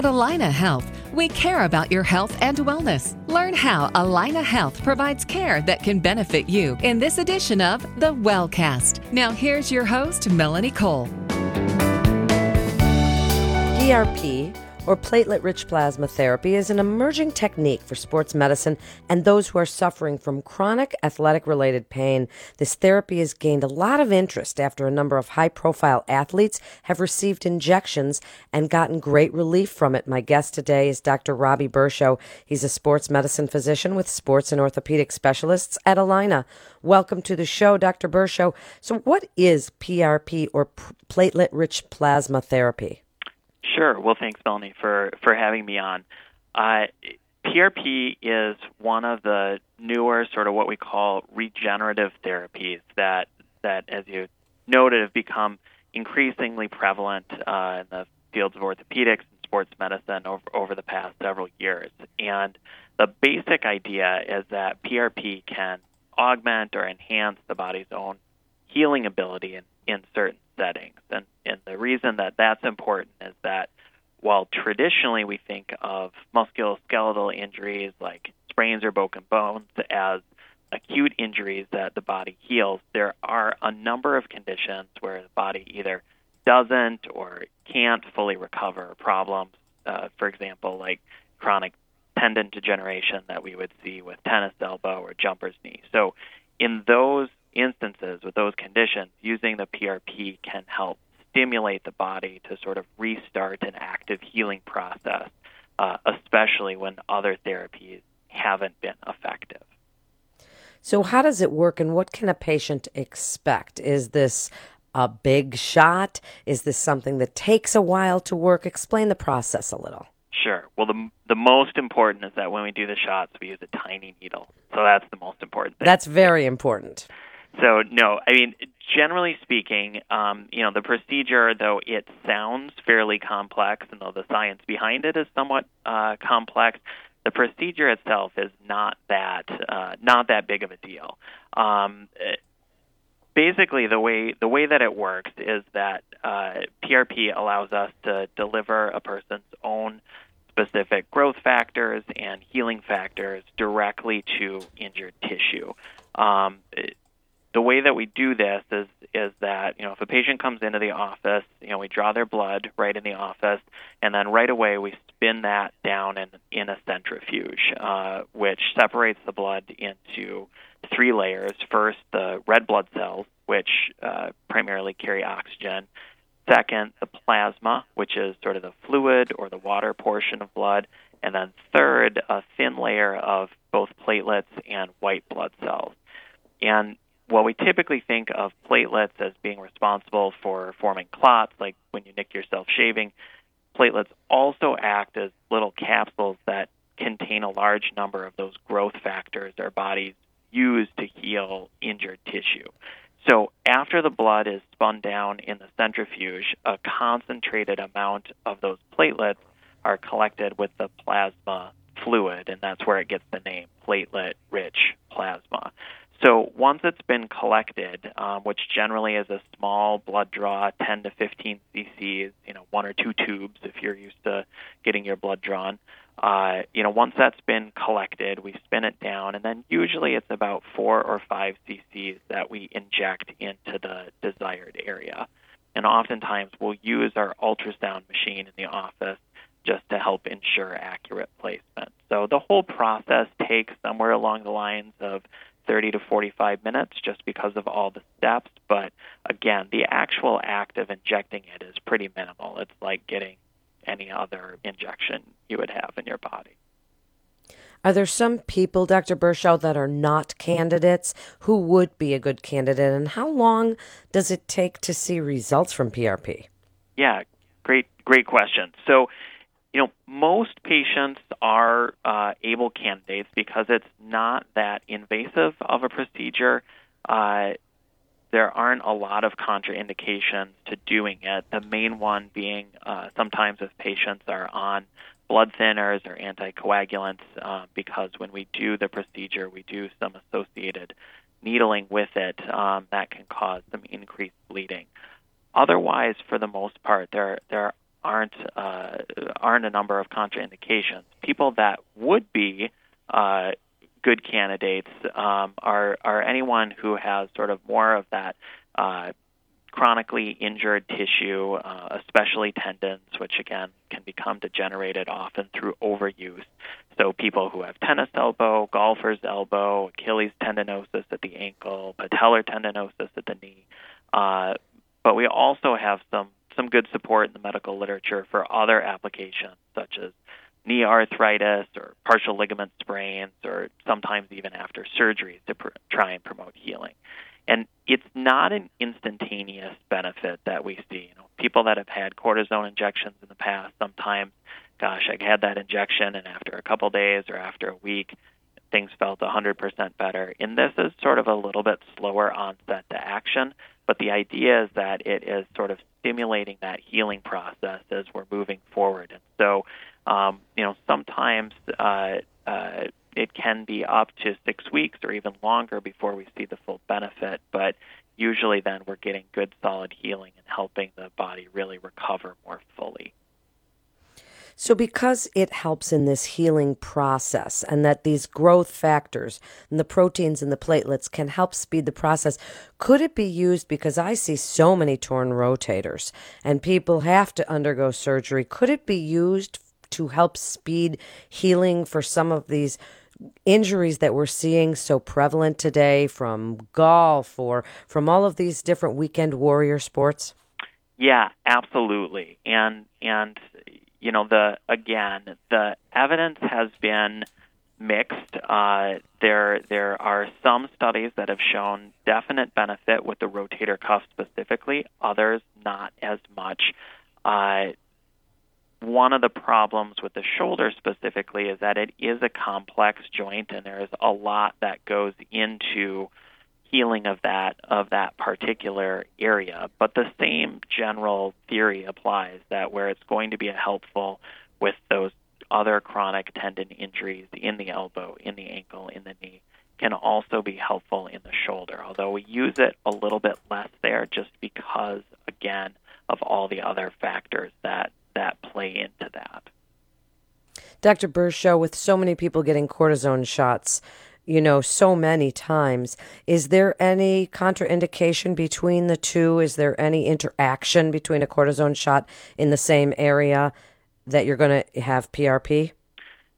At Allina Health, we care about your health and wellness. Learn how Allina Health provides care that can benefit you in this edition of The Wellcast. Now, here's your host, Melanie Cole. PRP or platelet rich plasma therapy is an emerging technique for sports medicine and those who are suffering from chronic athletic related pain. This therapy has gained a lot of interest after a number of high profile athletes have received injections and gotten great relief from it. My guest today is Dr. Robby Bershow. He's a sports medicine physician with sports and orthopedic specialists at Allina. Welcome to the show, Dr. Bershow. So, what is PRP or platelet rich plasma therapy? Sure. Well, thanks, Melanie, for, for having me on. Uh, PRP is one of the newer, sort of what we call regenerative therapies that, that as you noted, have become increasingly prevalent uh, in the fields of orthopedics and sports medicine over, over the past several years. And the basic idea is that PRP can augment or enhance the body's own healing ability in, in certain settings. And, and the reason that that's important is that while traditionally we think of musculoskeletal injuries like sprains or broken bones as acute injuries that the body heals, there are a number of conditions where the body either doesn't or can't fully recover problems. Uh, for example, like chronic tendon degeneration that we would see with tennis elbow or jumper's knee. So, in those instances with those conditions, using the PRP can help stimulate the body to sort of restart an active healing process, uh, especially when other therapies haven't been effective. So, how does it work, and what can a patient expect? Is this a big shot? Is this something that takes a while to work? Explain the process a little. Sure. Well, the the most important is that when we do the shots, we use a tiny needle. So that's the most important thing. That's very important. So no, I mean generally speaking, um, you know the procedure, though it sounds fairly complex, and though the science behind it is somewhat uh, complex, the procedure itself is not that uh, not that big of a deal. Um, basically, the way the way that it works is that uh, PRP allows us to deliver a person's own specific growth factors and healing factors directly to injured tissue. Um, way that we do this is is that you know if a patient comes into the office, you know we draw their blood right in the office, and then right away we spin that down in in a centrifuge, uh, which separates the blood into three layers. First, the red blood cells, which uh, primarily carry oxygen. Second, the plasma, which is sort of the fluid or the water portion of blood. And then third, a thin layer of both platelets and white blood cells. And while we typically think of platelets as being responsible for forming clots, like when you nick yourself shaving, platelets also act as little capsules that contain a large number of those growth factors our bodies use to heal injured tissue. So, after the blood is spun down in the centrifuge, a concentrated amount of those platelets are collected with the plasma fluid, and that's where it gets the name platelet rich plasma. So once it's been collected, um, which generally is a small blood draw, 10 to 15 cc's, you know, one or two tubes if you're used to getting your blood drawn. Uh, you know, once that's been collected, we spin it down, and then usually it's about four or five cc's that we inject into the desired area. And oftentimes we'll use our ultrasound machine in the office just to help ensure accurate placement. So the whole process takes somewhere along the lines of 30 to 45 minutes just because of all the steps. But again, the actual act of injecting it is pretty minimal. It's like getting any other injection you would have in your body. Are there some people, Dr. Bershow, that are not candidates who would be a good candidate? And how long does it take to see results from PRP? Yeah, great, great question. So, you know, most patients are uh, able candidates because it's not that invasive of a procedure. Uh, there aren't a lot of contraindications to doing it. The main one being uh, sometimes if patients are on blood thinners or anticoagulants, uh, because when we do the procedure, we do some associated needling with it um, that can cause some increased bleeding. Otherwise, for the most part, there there aren't uh, aren't a number of contraindications. People that would be uh, good candidates um, are are anyone who has sort of more of that uh, chronically injured tissue, uh, especially tendons, which again can become degenerated often through overuse. So people who have tennis elbow, golfer's elbow, Achilles tendinosis at the ankle, patellar tendinosis at the knee. Uh, but we also have some some good support in the medical literature for other applications such as knee arthritis or partial ligament sprains or sometimes even after surgery to pr- try and promote healing. And it's not an instantaneous benefit that we see. You know, people that have had cortisone injections in the past, sometimes, gosh, I had that injection, and after a couple days or after a week, things felt 100% better. And this is sort of a little bit slower onset to action, but the idea is that it is sort of stimulating that healing process as we're moving forward. And so, um, you know, sometimes uh, uh, it can be up to six weeks or even longer before we see the full benefit. But usually, then we're getting good, solid healing and helping the body really recover more fully. So, because it helps in this healing process and that these growth factors and the proteins and the platelets can help speed the process, could it be used? Because I see so many torn rotators and people have to undergo surgery. Could it be used to help speed healing for some of these injuries that we're seeing so prevalent today from golf or from all of these different weekend warrior sports? Yeah, absolutely. And and you know the again the evidence has been mixed. Uh, there there are some studies that have shown definite benefit with the rotator cuff specifically. Others not as much. Uh, one of the problems with the shoulder specifically is that it is a complex joint and there is a lot that goes into healing of that of that particular area but the same general theory applies that where it's going to be helpful with those other chronic tendon injuries in the elbow in the ankle in the knee can also be helpful in the shoulder although we use it a little bit less there just because again of all the other factors that that play into that. Dr. Bershow, with so many people getting cortisone shots, you know, so many times, is there any contraindication between the two? Is there any interaction between a cortisone shot in the same area that you're going to have PRP?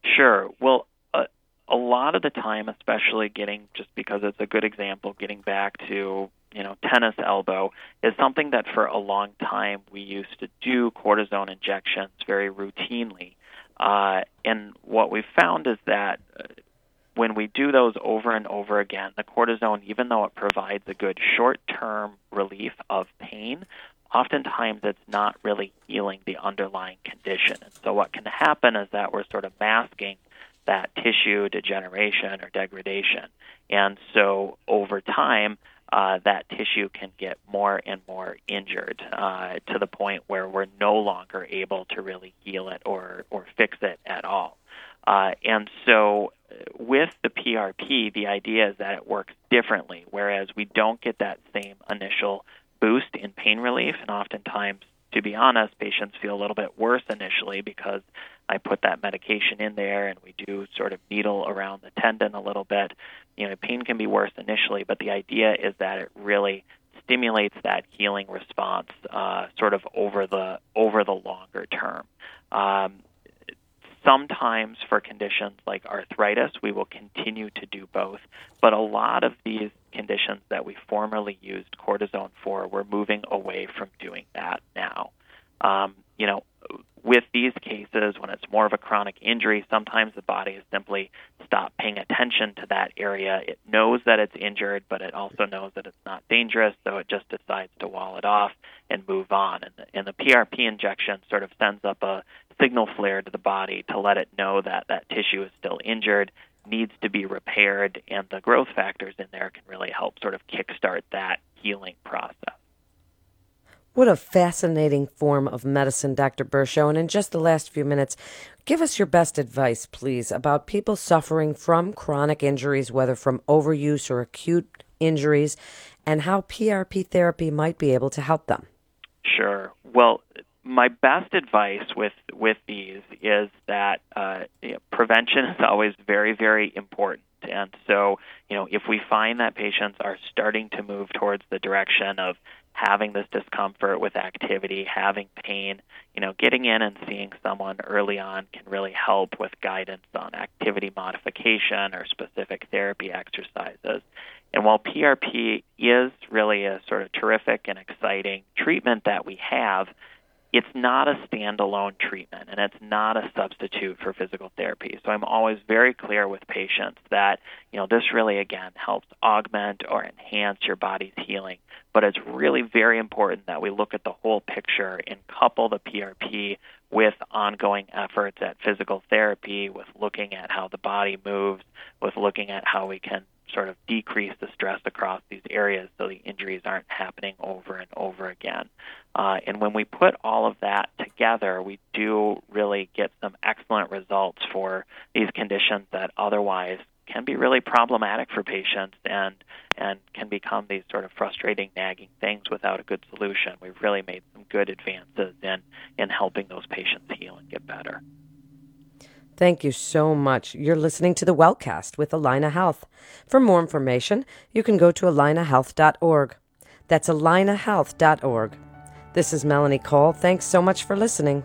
Sure. Well, uh, a lot of the time, especially getting, just because it's a good example, getting back to you know, tennis elbow is something that for a long time we used to do cortisone injections very routinely. Uh, and what we found is that uh, when we do those over and over again, the cortisone, even though it provides a good short term relief of pain, oftentimes it's not really healing the underlying condition. And so what can happen is that we're sort of masking that tissue degeneration or degradation. And so over time, uh, that tissue can get more and more injured uh, to the point where we're no longer able to really heal it or, or fix it at all. Uh, and so, with the PRP, the idea is that it works differently, whereas we don't get that same initial boost in pain relief, and oftentimes, to be honest, patients feel a little bit worse initially because I put that medication in there and we do sort of needle around the tendon a little bit. You know, pain can be worse initially, but the idea is that it really stimulates that healing response uh, sort of over the over the longer term. Um, sometimes for conditions like arthritis, we will continue to do both, but a lot of these conditions that we formerly used cortisone for, we're moving away from doing that now. Um, you know, with these cases, when it's more of a chronic injury, sometimes the body has simply stopped paying attention to that area. It knows that it's injured, but it also knows that it's not dangerous, so it just decides to wall it off and move on. And the, and the PRP injection sort of sends up a signal flare to the body to let it know that that tissue is still injured, needs to be repaired, and the growth factors in there can really help sort of kickstart that healing process. What a fascinating form of medicine, Dr. Bershow. And in just the last few minutes, give us your best advice, please, about people suffering from chronic injuries, whether from overuse or acute injuries, and how PRP therapy might be able to help them. Sure. Well, my my best advice with with these is that uh, you know, prevention is always very very important. And so, you know, if we find that patients are starting to move towards the direction of having this discomfort with activity, having pain, you know, getting in and seeing someone early on can really help with guidance on activity modification or specific therapy exercises. And while PRP is really a sort of terrific and exciting treatment that we have, it's not a standalone treatment and it's not a substitute for physical therapy. So I'm always very clear with patients that, you know, this really again helps augment or enhance your body's healing, but it's really very important that we look at the whole picture and couple the PRP with ongoing efforts at physical therapy, with looking at how the body moves, with looking at how we can sort of decrease the stress across these areas so the injuries aren't happening over and over again. Uh, and when we put all of that together, we do really get some excellent results for these conditions that otherwise can be really problematic for patients and and can become these sort of frustrating nagging things without a good solution. We've really made some good advances in in helping those patients heal and get better. Thank you so much. You're listening to the Wellcast with Allina Health. For more information, you can go to allinahealth.org. That's allinahealth.org. This is Melanie Cole. Thanks so much for listening.